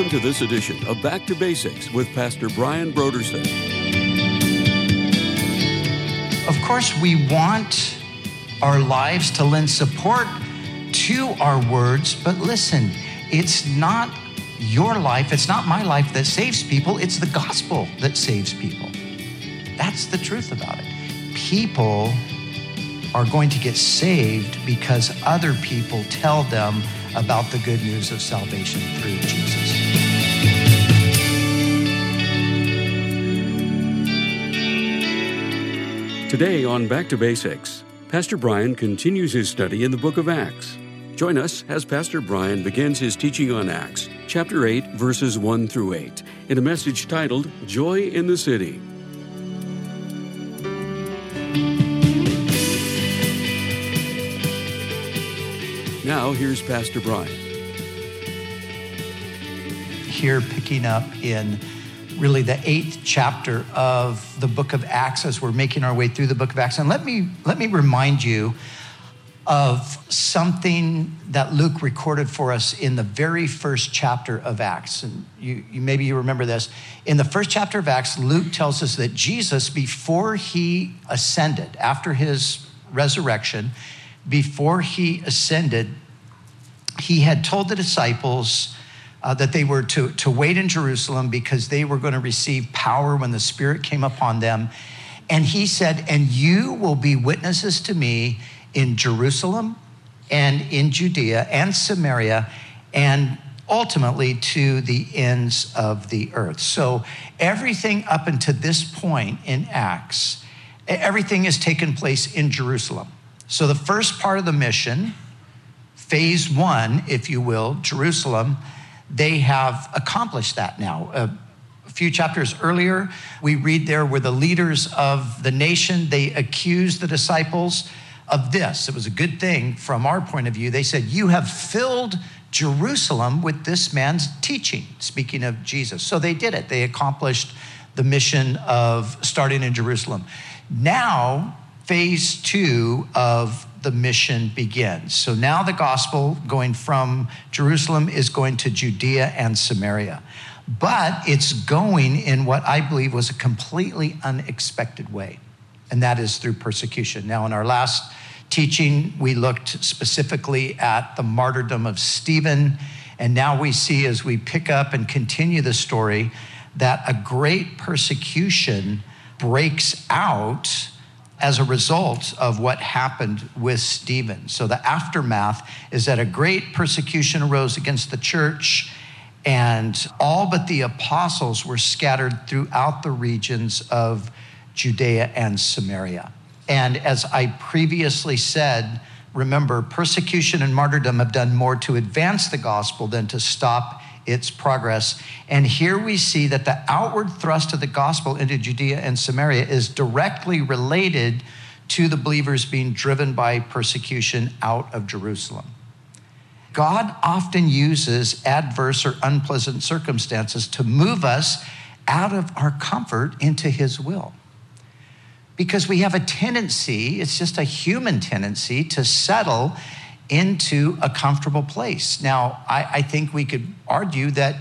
Welcome to this edition of Back to Basics with Pastor Brian Brodersen. Of course, we want our lives to lend support to our words, but listen, it's not your life, it's not my life that saves people, it's the gospel that saves people. That's the truth about it. People are going to get saved because other people tell them about the good news of salvation through Jesus. Today on Back to Basics, Pastor Brian continues his study in the book of Acts. Join us as Pastor Brian begins his teaching on Acts, chapter 8, verses 1 through 8, in a message titled Joy in the City. Now, here's Pastor Brian. Here, picking up in really the eighth chapter of the book of Acts as we're making our way through the book of Acts. And let me, let me remind you of something that Luke recorded for us in the very first chapter of Acts. And you, you, maybe you remember this. In the first chapter of Acts, Luke tells us that Jesus, before he ascended, after his resurrection, before he ascended, he had told the disciples uh, that they were to, to wait in Jerusalem because they were going to receive power when the Spirit came upon them. And he said, And you will be witnesses to me in Jerusalem and in Judea and Samaria and ultimately to the ends of the earth. So everything up until this point in Acts, everything has taken place in Jerusalem. So the first part of the mission, phase one, if you will, Jerusalem, they have accomplished that now. Uh, a few chapters earlier, we read there where the leaders of the nation, they accused the disciples of this. It was a good thing from our point of view. They said, You have filled Jerusalem with this man's teaching, speaking of Jesus. So they did it. They accomplished the mission of starting in Jerusalem. Now, phase two of the mission begins. So now the gospel going from Jerusalem is going to Judea and Samaria. But it's going in what I believe was a completely unexpected way, and that is through persecution. Now, in our last teaching, we looked specifically at the martyrdom of Stephen, and now we see as we pick up and continue the story that a great persecution breaks out as a result of what happened with Stephen. So the aftermath is that a great persecution arose against the church, and all but the apostles were scattered throughout the regions of Judea and Samaria. And as I previously said, remember, persecution and martyrdom have done more to advance the gospel than to stop its progress. And here we see that the outward thrust of the gospel into Judea and Samaria is directly related to the believers being driven by persecution out of Jerusalem. God often uses adverse or unpleasant circumstances to move us out of our comfort into his will. Because we have a tendency, it's just a human tendency, to settle into a comfortable place. Now, I, I think we could argue that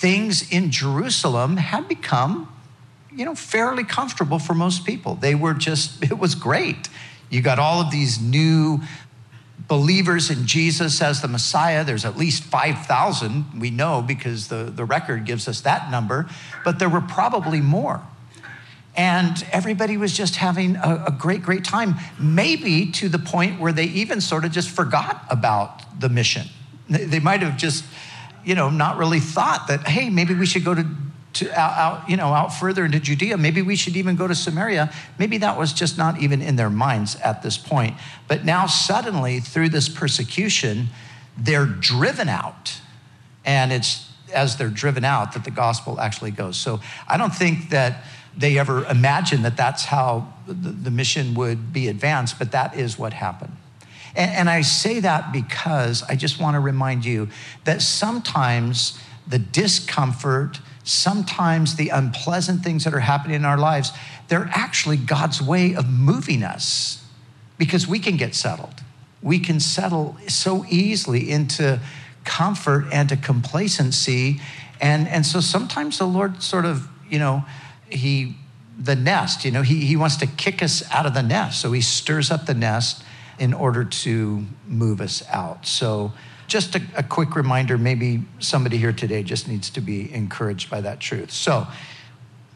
things in Jerusalem had become, you know, fairly comfortable for most people. They were just, it was great. You got all of these new believers in Jesus as the Messiah. There's at least 5,000, we know because the, the record gives us that number, but there were probably more. And everybody was just having a, a, great, great time, maybe to the point where they even sort of just forgot about the mission. They might have just, you know, not really thought that, hey, maybe we should go to, to out, out, you know, out further into Judea. Maybe we should even go to Samaria. Maybe that was just not even in their minds at this point. But now, suddenly, through this persecution, they're driven out. And it's as they're driven out that the gospel actually goes. So I don't think that they ever imagined that that's how the, the mission would be advanced, but that is what happened. And, and I say that because I just want to remind you that sometimes the discomfort, sometimes the unpleasant things that are happening in our lives, they're actually God's way of moving us because we can get settled. We can settle so easily into comfort and to complacency And, and so sometimes the Lord sort of, you know, he, the nest, you know, he, he wants to kick us out of the nest. So he stirs up the nest in order to move us out. So just a, a quick reminder maybe somebody here today just needs to be encouraged by that truth. So,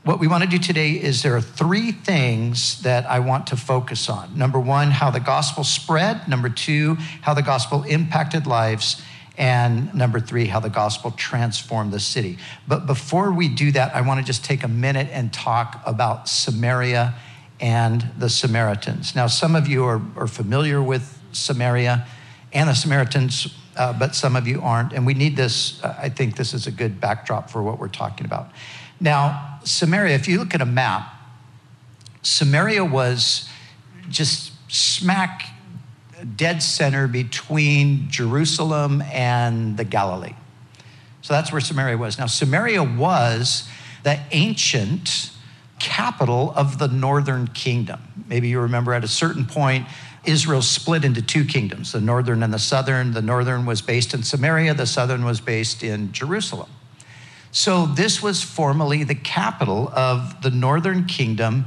what we want to do today is there are three things that I want to focus on. Number one, how the gospel spread. Number two, how the gospel impacted lives. And number three, how the gospel transformed the city. But before we do that, I want to just take a minute and talk about Samaria and the Samaritans. Now, some of you are, are familiar with Samaria and the Samaritans, uh, but some of you aren't. And we need this, uh, I think this is a good backdrop for what we're talking about. Now, Samaria, if you look at a map, Samaria was just smack dead center between Jerusalem and the Galilee. So that's where Samaria was. Now, Samaria was the ancient capital of the northern kingdom. Maybe you remember at a certain point, Israel split into two kingdoms the northern and the southern. The northern was based in Samaria, the southern was based in Jerusalem. So this was formerly the capital of the northern kingdom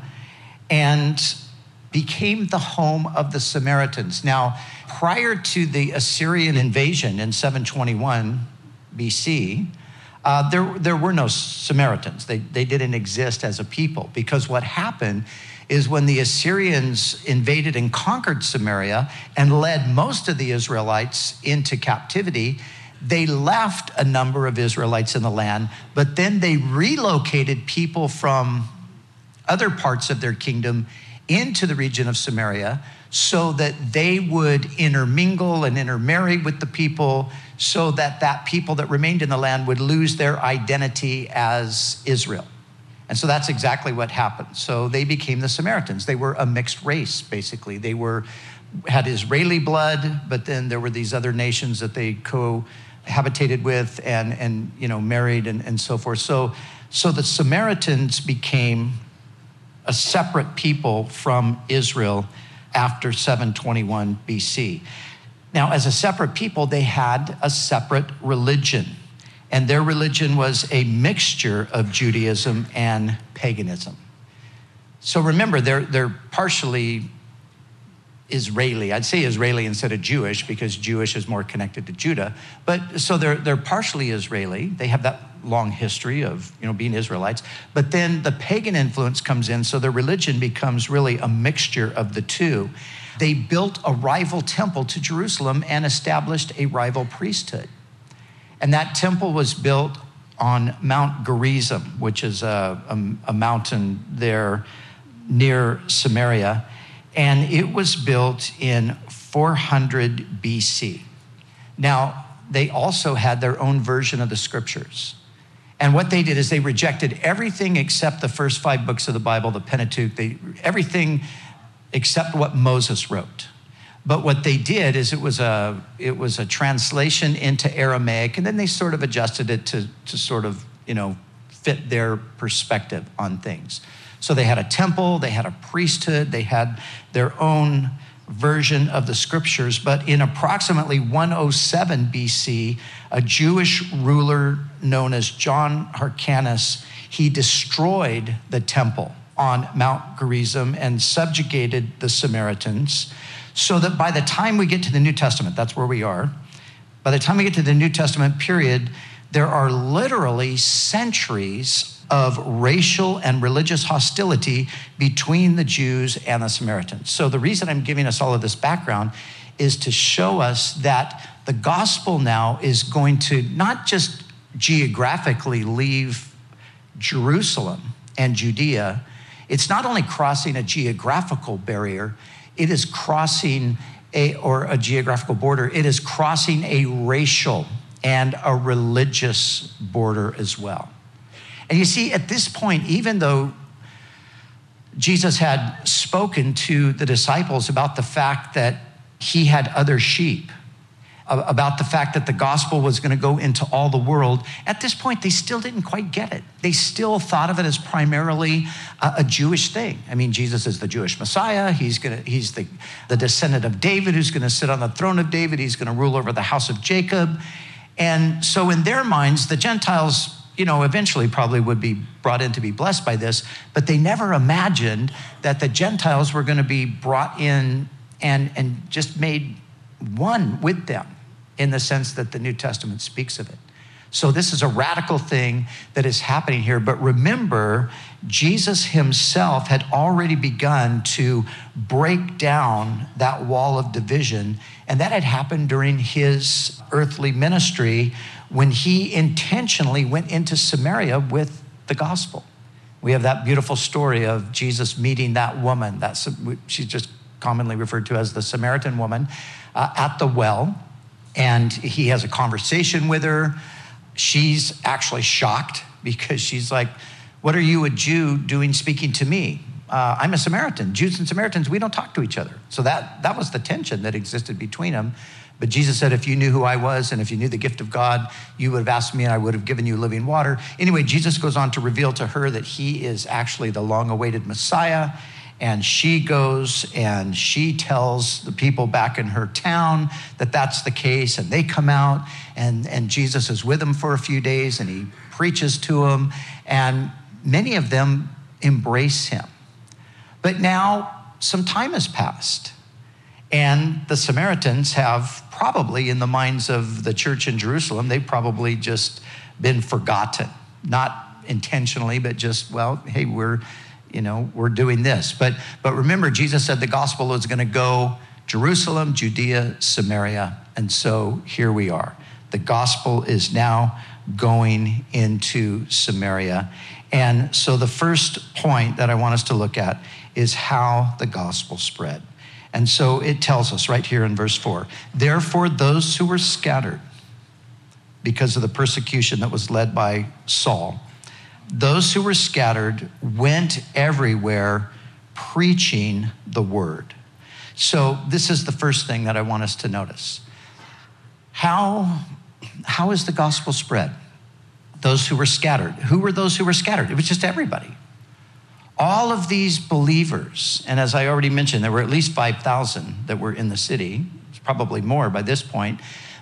and became the home of the Samaritans. Now, prior to the Assyrian invasion in 721 BC, uh, there, there were no Samaritans. They, they didn't exist as a people because what happened is when the Assyrians invaded and conquered Samaria and led most of the Israelites into captivity, they left a number of Israelites in the land, but then they relocated people from other parts of their kingdom into the region of Samaria so that they would intermingle and intermarry with the people so that that people that remained in the land would lose their identity as Israel. And so that's exactly what happened. So they became the Samaritans. They were a mixed race basically. They were had Israeli blood, but then there were these other nations that they cohabitated with and, and you know, married and, and so forth. So, so the Samaritans became a separate people from Israel after 721 BC. Now, as a separate people, they had a separate religion, and their religion was a mixture of Judaism and paganism. So remember, they're, they're partially Israeli. I'd say Israeli instead of Jewish because Jewish is more connected to Judah. But so they're, they're partially Israeli. They have that long history of you know being Israelites. But then the pagan influence comes in, so their religion becomes really a mixture of the two. They built a rival temple to Jerusalem and established a rival priesthood. And that temple was built on Mount Gerizim, which is a, a, a mountain there near Samaria and it was built in 400 BC. Now, they also had their own version of the scriptures. And what they did is they rejected everything except the first five books of the Bible, the Pentateuch, they, everything except what Moses wrote. But what they did is it was a it was a translation into Aramaic, and then they sort of adjusted it to to sort of you know fit their perspective on things. So they had a temple, they had a priesthood, they had their own version of the scriptures. But in approximately 107 BC, a Jewish ruler known as John Hyrcanus, he destroyed the temple on Mount Gerizim and subjugated the Samaritans. So that by the time we get to the New Testament, that's where we are, by the time we get to the New Testament period, there are literally centuries of racial and religious hostility between the Jews and the Samaritans. So, the reason I'm giving us all of this background is to show us that the gospel now is going to not just geographically leave Jerusalem and Judea, it's not only crossing a geographical barrier, it is crossing a, or a geographical border, it is crossing a racial and a religious border as well. And you see, at this point, even though Jesus had spoken to the disciples about the fact that he had other sheep, about the fact that the gospel was going to go into all the world, at this point, they still didn't quite get it. They still thought of it as primarily a, Jewish thing. I mean, Jesus is the Jewish Messiah. He's, gonna, he's the, the descendant of David who's going to sit on the throne of David. He's going to rule over the house of Jacob. And so, in their minds, the Gentiles you know, eventually probably would be brought in to be blessed by this, but they never imagined that the Gentiles were going to be brought in and, and just made one with them in the sense that the New Testament speaks of it. So, this is a radical thing that is happening here. But remember, Jesus himself had already begun to break down that wall of division, and that had happened during his earthly ministry when he intentionally went into Samaria with the gospel. We have that beautiful story of Jesus meeting that woman. That's she's just commonly referred to as the Samaritan woman uh, at the well, and he has a conversation with her. She's actually shocked because she's like, "What are you, a Jew, doing speaking to me? Uh, I'm a Samaritan. Jews and Samaritans, we don't talk to each other." So that that was the tension that existed between them. But Jesus said, if you knew who I was and if you knew the gift of God, you would have asked me and I would have given you living water. Anyway, Jesus goes on to reveal to her that he is actually the long awaited Messiah. And she goes and she tells the people back in her town that that's the case. And they come out and, and Jesus is with them for a few days and he preaches to them. And many of them embrace him. But now some time has passed. And the Samaritans have probably, in the minds of the church in Jerusalem, they've probably just been forgotten. Not intentionally, but just, well, hey, we're, you know, we're doing this. But, but remember, Jesus said the gospel is going to go Jerusalem, Judea, Samaria. And so here we are. The gospel is now going into Samaria. And so the first point that I want us to look at is how the gospel spread. And so it tells us right here in verse 4 Therefore, those who were scattered because of the persecution that was led by Saul, those who were scattered went everywhere preaching the word. So, this is the first thing that I want us to notice. How, how is the gospel spread? Those who were scattered. Who were those who were scattered? It was just everybody all of these believers, and as I already mentioned, there were at least 5,000 that were in the city, it's probably more by this point.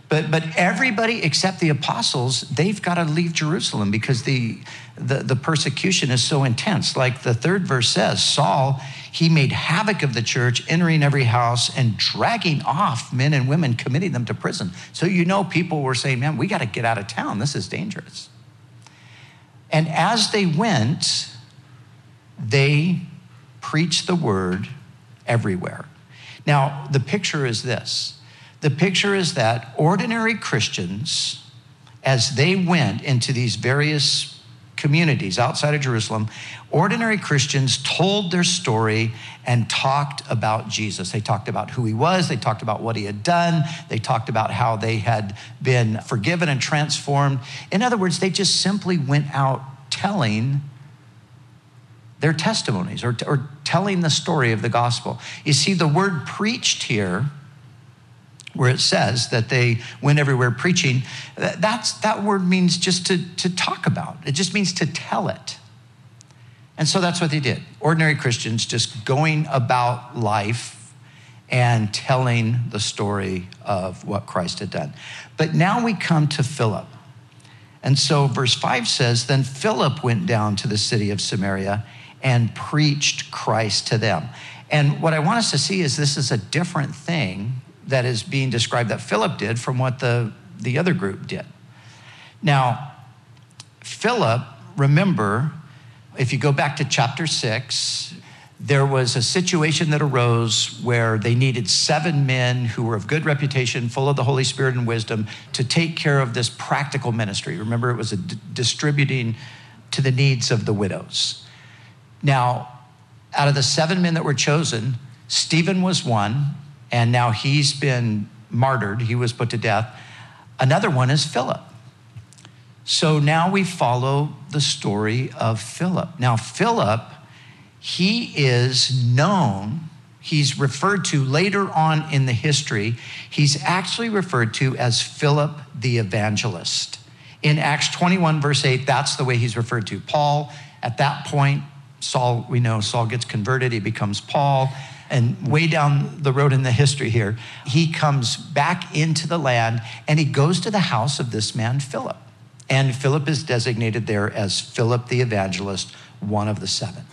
But, but everybody except the apostles, they've got to leave Jerusalem because the, the, the persecution is so intense. Like the third verse says, Saul, he made havoc of the church, entering every house and dragging off men and women, committing them to prison. So you know, people were saying, man, we got to get out of town. This is dangerous. And as they went, they preach the word everywhere. Now, the picture is this the picture is that ordinary Christians, as they went into these various communities outside of Jerusalem, ordinary Christians told their story and talked about Jesus. They talked about who he was, they talked about what he had done, they talked about how they had been forgiven and transformed. In other words, they just simply went out telling their testimonies or, or telling the story of the gospel. You see, the word preached here, where it says that they went everywhere preaching, that's, that word means just to, to talk about. It just means to tell it. And so that's what they did. Ordinary Christians just going about life and telling the story of what Christ had done. But now we come to Philip. And so verse 5 says Then Philip went down to the city of Samaria and preached Christ to them. And what I want us to see is this is a different thing that is being described that Philip did from what the, the other group did. Now, Philip, remember, if you go back to chapter six, there was a situation that arose where they needed seven men who were of good reputation, full of the Holy Spirit and wisdom, to take care of this practical ministry. Remember, it was a d- distributing to the needs of the widows. Now, out of the seven men that were chosen, Stephen was one, and now he's been martyred. He was put to death. Another one is Philip. So now we follow the story of Philip. Now, Philip, he is known, he's referred to later on in the history, he's actually referred to as Philip the evangelist. In Acts 21, verse 8, that's the way he's referred to. Paul, at that point, Saul, we know Saul gets converted, he becomes Paul. And way down the road in the history here, he comes back into the land and he goes to the house of this man, Philip. And Philip is designated there as Philip the evangelist, one of the seven.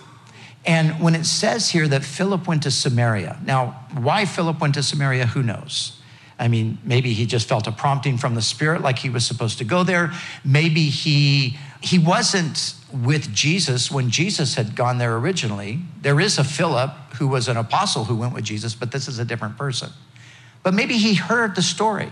And when it says here that Philip went to Samaria, now, why Philip went to Samaria, who knows? I mean, maybe he just felt a prompting from the Spirit like he was supposed to go there. Maybe he, he wasn't with Jesus when Jesus had gone there originally. There is a Philip who was an apostle who went with Jesus, but this is a different person. But maybe he heard the story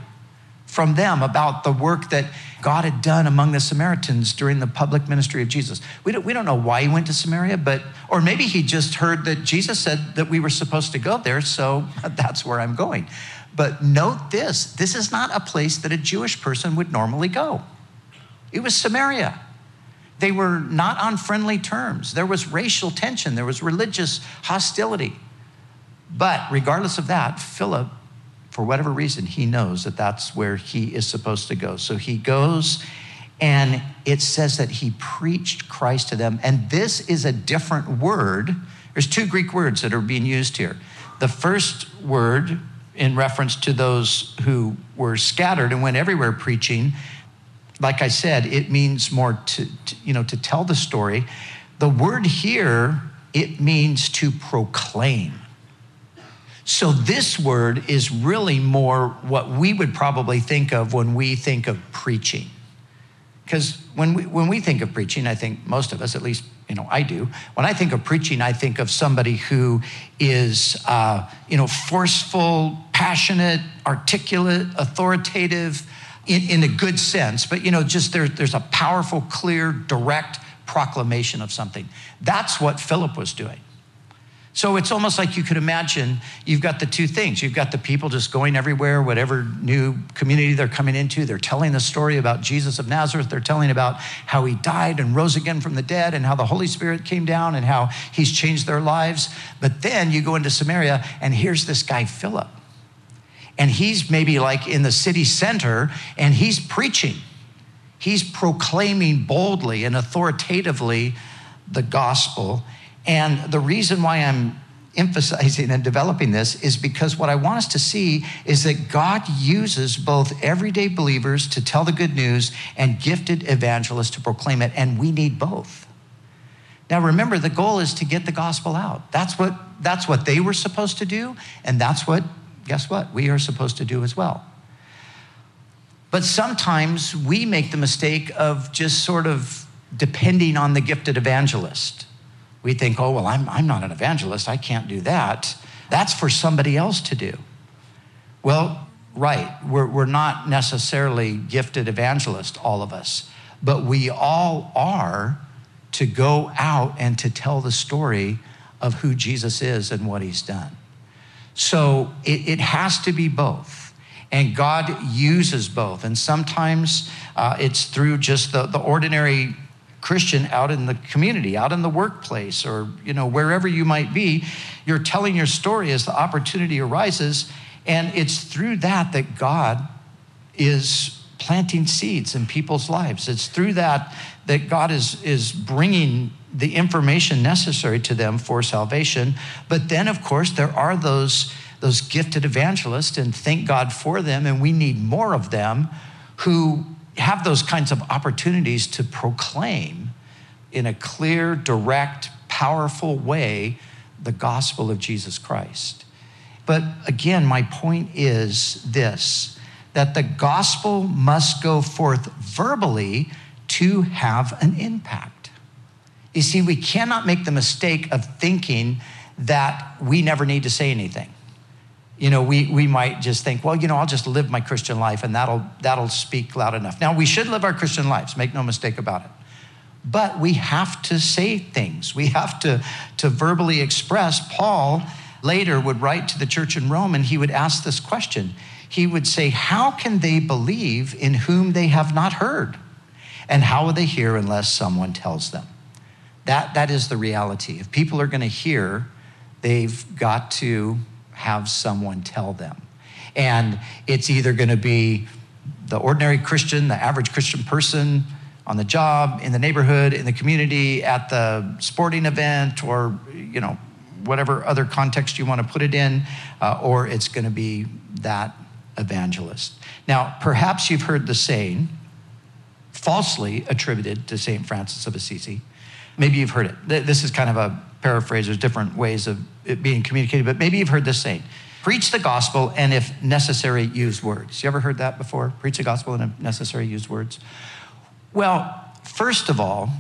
from them about the work that God had done among the Samaritans during the public ministry of Jesus. We don't, we don't know why he went to Samaria, but, or maybe he just heard that Jesus said that we were supposed to go there, so that's where I'm going. But note this this is not a place that a Jewish person would normally go. It was Samaria. They were not on friendly terms. There was racial tension, there was religious hostility. But regardless of that, Philip for whatever reason, he knows that that's where he is supposed to go. So he goes, and it says that he preached Christ to them. And this is a different word. There's two Greek words that are being used here. The first word, in reference to those who were scattered and went everywhere preaching, like I said, it means more to, to you know, to tell the story. The word here, it means to proclaim. So, this word is really more what we would probably think of when we think of preaching. Because when we, when we think of preaching, I think most of us, at least you know I do. When I think of preaching, I think of somebody who is uh, you know forceful, passionate, articulate, authoritative, in, in a good sense. But you know, just there, there's a powerful, clear, direct proclamation of something. That's what Philip was doing. So it's almost like you could imagine you've got the two things. You've got the people just going everywhere, whatever new community they're coming into. They're telling the story about Jesus of Nazareth. They're telling about how he died and rose again from the dead and how the Holy Spirit came down and how he's changed their lives. But then you go into Samaria and here's this guy, Philip. And he's maybe like in the city center and he's preaching. He's proclaiming boldly and authoritatively the gospel and the reason why I'm emphasizing and developing this is because what I want us to see is that God uses both everyday believers to tell the good news and gifted evangelists to proclaim it, and we need both. Now remember the goal is to get the gospel out. That's what that's what they were supposed to do and that's what guess what? We are supposed to do as well. But sometimes we make the mistake of just sort of depending on the gifted evangelist we think, oh, well, I'm, I'm not an evangelist. I can't do that. That's for somebody else to do. Well, right. We're, we're not necessarily gifted evangelists, all of us, but we all are to go out and to tell the story of who Jesus is and what he's done. So it, it has to be both. And God uses both. And sometimes uh, it's through just the, the ordinary Christian out in the community, out in the workplace, or you know wherever you might be, you're telling your story as the opportunity arises, and it's through that that God is planting seeds in people's lives. It's through that that God is is bringing the information necessary to them for salvation. But then, of course, there are those those gifted evangelists, and thank God for them, and we need more of them who have those kinds of opportunities to proclaim in a clear, direct, powerful way the gospel of Jesus Christ. But again, my point is this that the gospel must go forth verbally to have an impact. You see, we cannot make the mistake of thinking that we never need to say anything you know, we, we might just think, well, you know, I'll just live my Christian life and that'll, that'll speak loud enough. Now, we should live our Christian lives, make no mistake about it. But we have to say things. We have to, to verbally express. Paul later would write to the church in Rome and he would ask this question. He would say, How can they believe in whom they have not heard? And how will they hear unless someone tells them? That, that is the reality. If people are going to hear, they've got to have someone tell them. And it's either going to be the ordinary Christian, the average Christian person on the job, in the neighborhood, in the community, at the sporting event, or, you know, whatever other context you want to put it in, uh, or it's going to be that evangelist. Now, perhaps you've heard the saying, falsely attributed to St. Francis of Assisi. Maybe you've heard it. This is kind of a paraphrase, there's different ways of it being communicated, but maybe you've heard this saying preach the gospel and if necessary, use words. You ever heard that before? Preach the gospel and if necessary, use words? Well, first of all,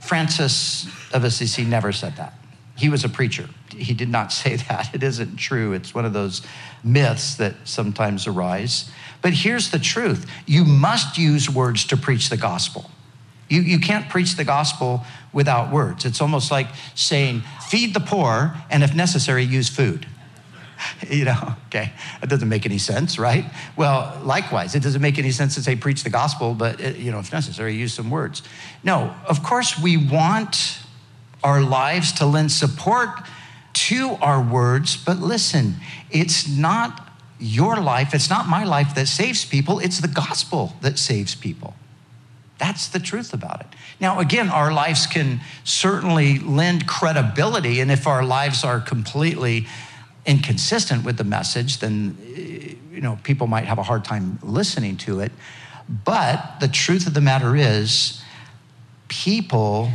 Francis of Assisi never said that. He was a preacher. He did not say that. It isn't true. It's one of those myths that sometimes arise. But here's the truth you must use words to preach the gospel. You, you can't preach the gospel without words. It's almost like saying, feed the poor, and if necessary, use food. you know, okay, that doesn't make any sense, right? Well, likewise, it doesn't make any sense to say preach the gospel, but, it, you know, if necessary, use some words. No, of course, we want our lives to lend support to our words, but listen, it's not your life, it's not my life that saves people, it's the gospel that saves people. That's the truth about it. Now, again, our lives can certainly lend credibility, and if our lives are completely inconsistent with the message, then eh, you know people might have a hard time listening to it. But the truth of the matter is, people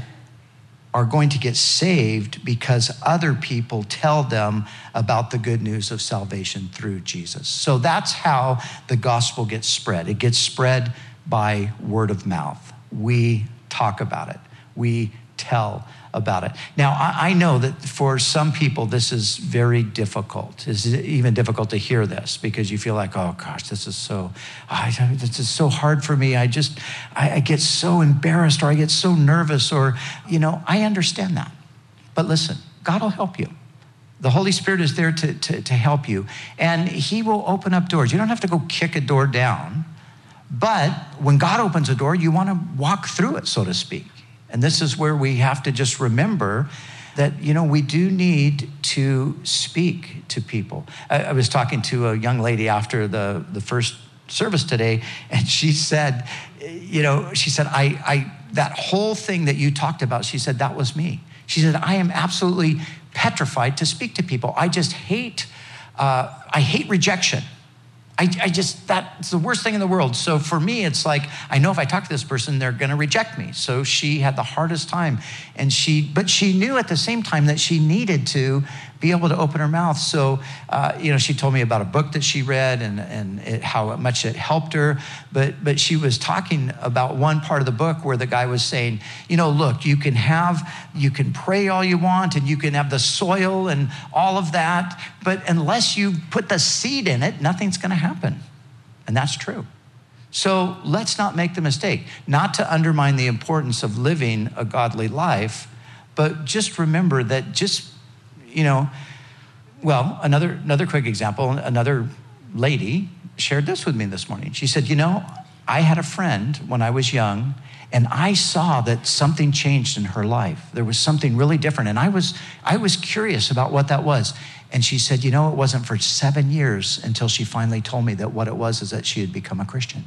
are going to get saved because other people tell them about the good news of salvation through Jesus. So that's how the gospel gets spread. It gets spread by word of mouth. We talk about it, we tell about it. Now, I, I, know that for some people, this is very difficult. It's even difficult to hear this because you feel like, oh gosh, this is so, I, this is so hard for me. I just, I, I get so embarrassed or I get so nervous or, you know, I understand that. But listen, God will help you. The Holy Spirit is there to, to, to help you, and He will open up doors. You don't have to go kick a door down. But when God opens a door, you want to walk through it, so to speak. And this is where we have to just remember that, you know, we do need to speak to people. I, I was talking to a young lady after the, the first service today, and she said, you know, she said, I, I, that whole thing that you talked about, she said, that was me. She said, I am absolutely petrified to speak to people. I just hate, uh, I hate rejection. I, I, just, that's the worst thing in the world. So for me, it's like, I know if I talk to this person, they're going to reject me. So she had the hardest time. And she, but she knew at the same time that she needed to be able to open her mouth. So, uh, you know, she told me about a book that she read and, and it, how much it helped her. But, but she was talking about one part of the book where the guy was saying, you know, look, you can have, you can pray all you want and you can have the soil and all of that. But unless you put the seed in it, nothing's going to happen. And that's true. So let's not make the mistake, not to undermine the importance of living a godly life, but just remember that just you know, well, another, another quick example, another lady shared this with me this morning. She said, You know, I had a friend when I was young, and I saw that something changed in her life. There was something really different, and I was, I was curious about what that was. And she said, You know, it wasn't for seven years until she finally told me that what it was is that she had become a Christian.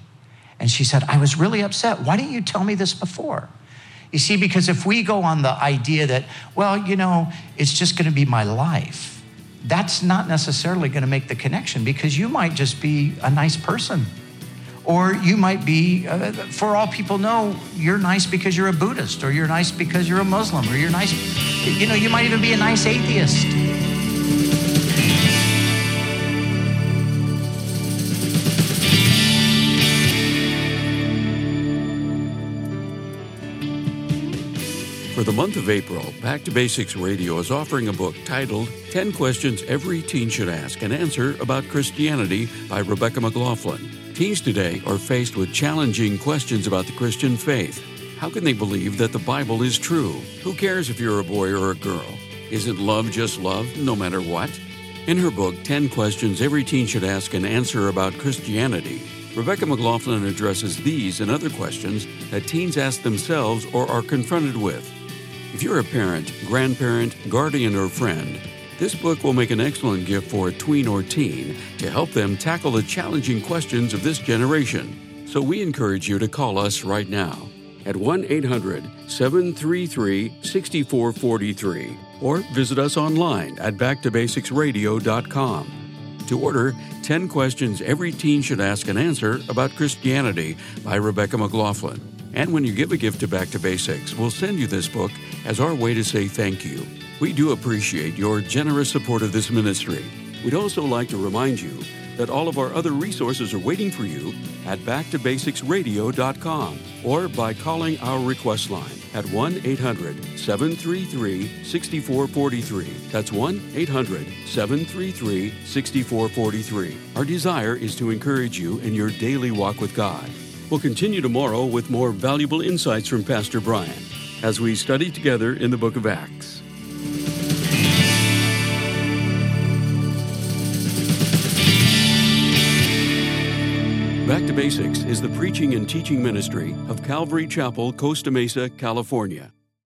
And she said, I was really upset. Why didn't you tell me this before? You see, because if we go on the idea that, well, you know, it's just going to be my life, that's not necessarily going to make the connection because you might just be a nice person. Or you might be, uh, for all people know, you're nice because you're a Buddhist, or you're nice because you're a Muslim, or you're nice, you know, you might even be a nice atheist. The month of April, Back to Basics Radio is offering a book titled 10 Questions Every Teen Should Ask and Answer About Christianity by Rebecca McLaughlin. Teens today are faced with challenging questions about the Christian faith. How can they believe that the Bible is true? Who cares if you're a boy or a girl? Isn't love just love, no matter what? In her book, 10 Questions Every Teen Should Ask and Answer About Christianity, Rebecca McLaughlin addresses these and other questions that teens ask themselves or are confronted with. If you're a parent, grandparent, guardian, or friend, this book will make an excellent gift for a tween or teen to help them tackle the challenging questions of this generation. So we encourage you to call us right now at 1 800 733 6443 or visit us online at backtobasicsradio.com to order 10 questions every teen should ask and answer about Christianity by Rebecca McLaughlin. And when you give a gift to Back to Basics, we'll send you this book as our way to say thank you. We do appreciate your generous support of this ministry. We'd also like to remind you that all of our other resources are waiting for you at backtobasicsradio.com or by calling our request line at 1 800 733 6443. That's 1 800 733 6443. Our desire is to encourage you in your daily walk with God. We'll continue tomorrow with more valuable insights from Pastor Brian as we study together in the book of Acts. Back to Basics is the preaching and teaching ministry of Calvary Chapel, Costa Mesa, California.